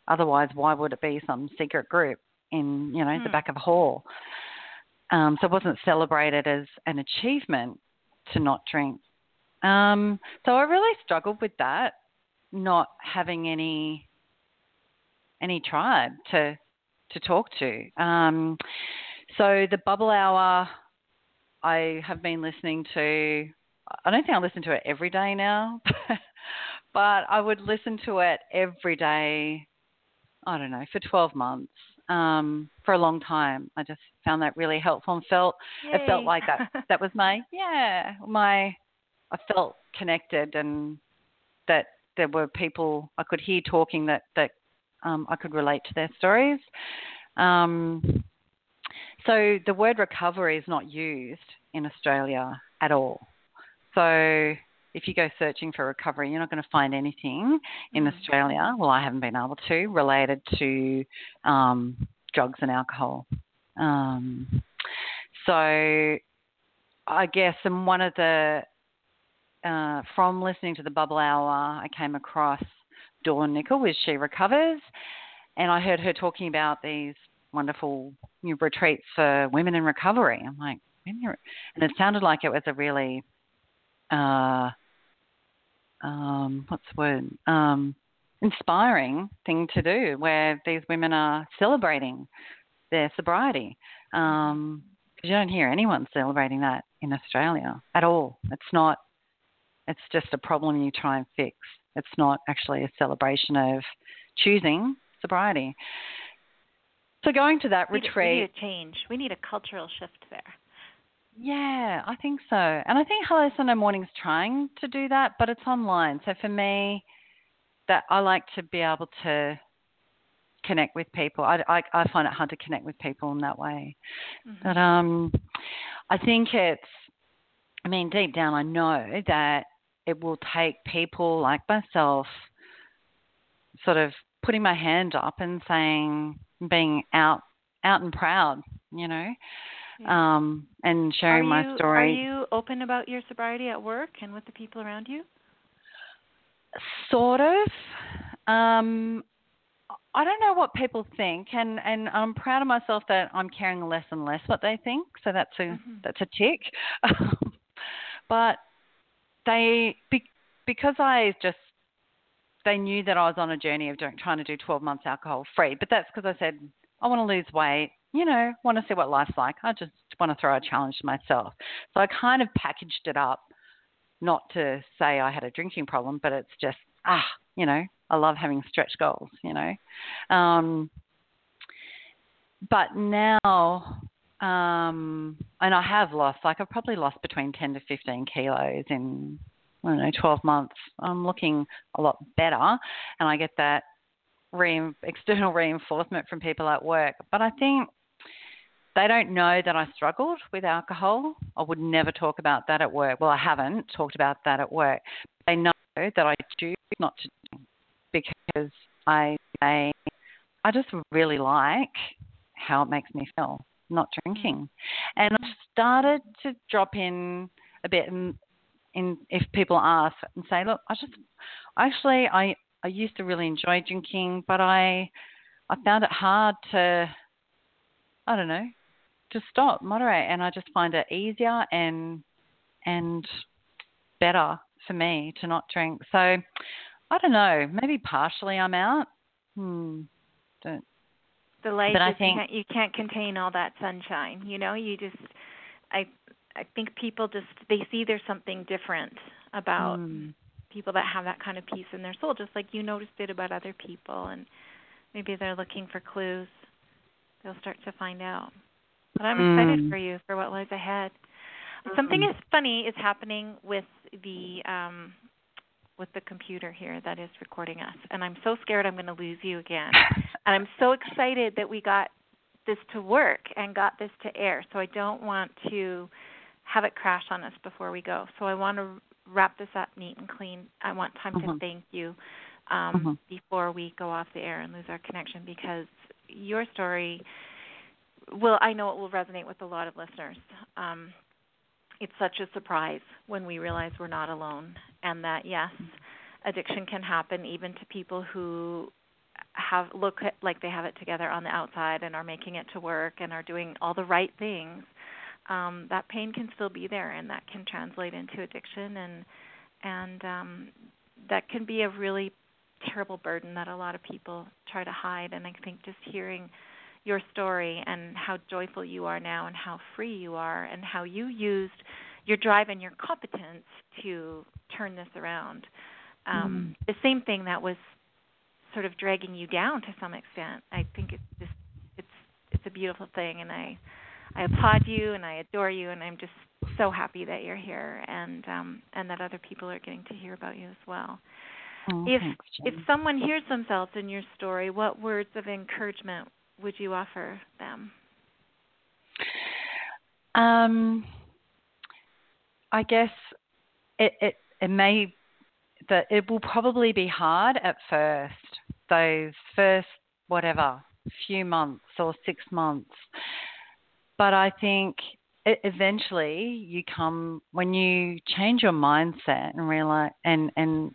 [SPEAKER 4] otherwise why would it be some secret group in you know mm. the hmm. back of a hall um, so it wasn't celebrated as an achievement to not drink um, so i really struggled with that not having any any tribe to to talk to. Um, so the Bubble Hour, I have been listening to. I don't think I listen to it every day now, but I would listen to it every day. I don't know for 12 months. Um, for a long time, I just found that really helpful and felt Yay. it felt like that. that was my yeah my. I felt connected and that there were people I could hear talking that that um, I could relate to their stories. Um, so the word recovery is not used in Australia at all. So if you go searching for recovery, you're not going to find anything in mm. Australia. Well, I haven't been able to related to um, drugs and alcohol. Um, so I guess, and one of the uh, from listening to the Bubble Hour, I came across Dawn Nickel with She Recovers, and I heard her talking about these wonderful know, retreats for women in recovery. I'm like, and it sounded like it was a really, uh, um, what's the word, um, inspiring thing to do, where these women are celebrating their sobriety. Um, you don't hear anyone celebrating that in Australia at all. It's not. It's just a problem you try and fix. It's not actually a celebration of choosing sobriety. So going to that
[SPEAKER 3] we
[SPEAKER 4] retreat.
[SPEAKER 3] We need a change. We need a cultural shift there.
[SPEAKER 4] Yeah, I think so. And I think Hello Sunday Morning's trying to do that, but it's online. So for me, that I like to be able to connect with people. I, I, I find it hard to connect with people in that way. Mm-hmm. But um, I think it's, I mean, deep down, I know that it will take people like myself sort of putting my hand up and saying, being out, out and proud, you know, yeah. um, and sharing
[SPEAKER 3] you,
[SPEAKER 4] my story.
[SPEAKER 3] Are you open about your sobriety at work and with the people around you?
[SPEAKER 4] Sort of. Um, I don't know what people think, and, and I'm proud of myself that I'm caring less and less what they think. So that's a mm-hmm. that's a tick. but they be, because I just they knew that I was on a journey of doing, trying to do 12 months alcohol free. But that's because I said I want to lose weight. You know, want to see what life's like. I just want to throw a challenge to myself. So I kind of packaged it up, not to say I had a drinking problem, but it's just ah, you know, I love having stretch goals. You know, um, but now um, and I have lost, like I've probably lost between 10 to 15 kilos in, I don't know, 12 months. I'm looking a lot better and I get that re- external reinforcement from people at work. But I think they don't know that I struggled with alcohol. I would never talk about that at work. Well, I haven't talked about that at work. They know that I choose not to because I I, I just really like how it makes me feel not drinking, and I started to drop in a bit in, in if people ask and say, look, I just actually I I used to really enjoy drinking, but I I found it hard to I don't know to stop moderate, and I just find it easier and and better for me to not drink. So I don't know. Maybe partially I'm out. Hmm. Don't.
[SPEAKER 3] The light
[SPEAKER 4] But I think-
[SPEAKER 3] you can't, you can't contain all that sunshine. You know, you just I I think people just they see there's something different about
[SPEAKER 4] Hmm.
[SPEAKER 3] people that have that kind of peace in their soul, just like you noticed it about other people, and maybe they're looking for clues. They'll start to find out. But I'm excited
[SPEAKER 4] Mm.
[SPEAKER 3] for you for what lies ahead. Something is funny is happening with the um, with the computer here that is recording us, and I'm so scared I'm going to lose you again. and I'm so excited that we got this to work and got this to air. So I don't want to have it crash on us before we go. So I want to wrap this up neat and clean. I want time to
[SPEAKER 4] Mhm.
[SPEAKER 3] thank you um,
[SPEAKER 4] Mhm.
[SPEAKER 3] before we go off the air and lose our connection because your story will I know it will resonate with a lot of listeners. Um, it's such a surprise when we realize we're not alone and that yes, addiction can happen even to people who have look like they have it together on the outside and are making it to work and are doing all the right things. Um, that pain can still be there and that can translate into addiction and and um, that can be a really terrible burden that a lot of people try to hide and I think just hearing your story and how joyful you are now and how free you are and how you used your drive and your competence to turn this around. Um, The same thing that was sort of dragging you down to some extent. I think it's just it's it's a beautiful thing and I I applaud you and I adore you and I'm just so happy that you're here and um and that other people are getting to hear about you as well.
[SPEAKER 4] Oh,
[SPEAKER 3] If
[SPEAKER 4] thanks,
[SPEAKER 3] if someone hears themselves in your story, what words of encouragement would you offer them?
[SPEAKER 4] Um, I guess it, it it may that it will probably be hard at first. Those first whatever few months or six months, but I think it, eventually you come when you change your mindset and realize and and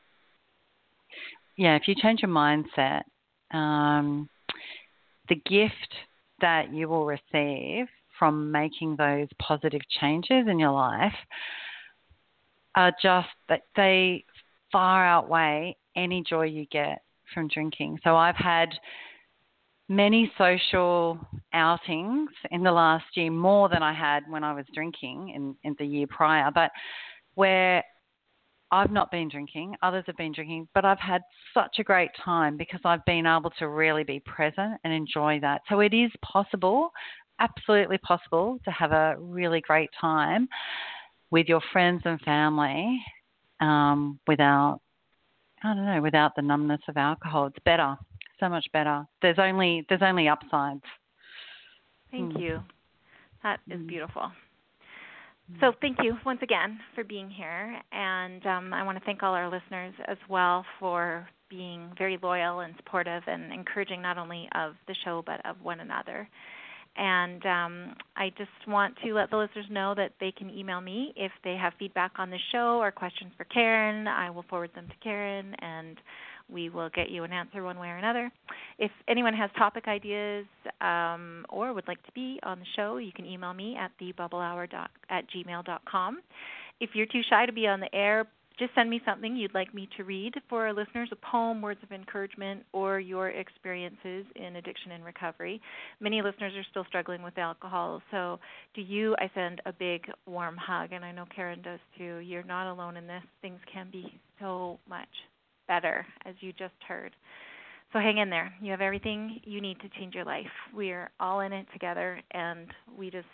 [SPEAKER 4] yeah, if you change your mindset, um, the gift that you will receive from making those positive changes in your life are just that they far outweigh any joy you get from drinking. So I've had many social outings in the last year, more than I had when I was drinking in, in the year prior, but where I've not been drinking, others have been drinking, but I've had such a great time because I've been able to really be present and enjoy that. So it is possible, absolutely possible, to have a really great time with your friends and family um, without, I don't know, without the numbness of alcohol. It's better, so much better. There's only there's only upsides.
[SPEAKER 3] Thank
[SPEAKER 4] Mm.
[SPEAKER 3] you. That is
[SPEAKER 4] Mm.
[SPEAKER 3] beautiful. So thank you once again for being here, and um, I want to thank all our listeners as well for being very loyal and supportive and encouraging not only of the show but of one another. And um, I just want to let the listeners know that they can email me if they have feedback on the show or questions for Karen. I will forward them to Karen, and we will get you an answer one way or another. If anyone has topic ideas um, or would like to be on the show, you can email me at thebubblehour dot, at gmail.com. If you're too shy to be on the air, just send me something you'd like me to read for our listeners a poem, words of encouragement, or your experiences in addiction and recovery. Many listeners are still struggling with alcohol, so to you, I send a big warm hug, and I know Karen does too. You're not alone in this. Things can be so much better, as you just heard. So hang in there. You have everything you need to change your life. We're all in it together, and we just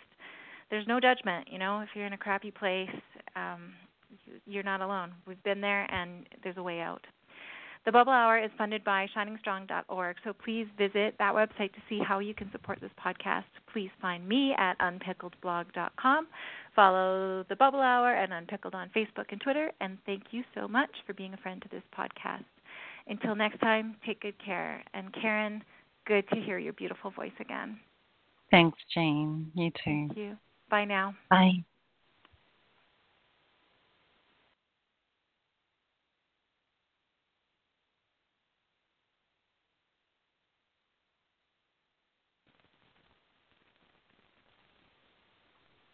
[SPEAKER 3] there's no judgment. You know, if you're in a crappy place, um, you're not alone. We've been there, and there's a way out. The Bubble Hour is funded by shiningstrong.org, so please visit that website to see how you can support this podcast. Please find me at unpickledblog.com. Follow The Bubble Hour and Unpickled on Facebook and Twitter, and thank you so much for being a friend to this podcast. Until next time, take good care. And Karen, good to hear your beautiful voice again.
[SPEAKER 4] Thanks, Jean. You too.
[SPEAKER 3] Thank you. Bye now.
[SPEAKER 4] Bye.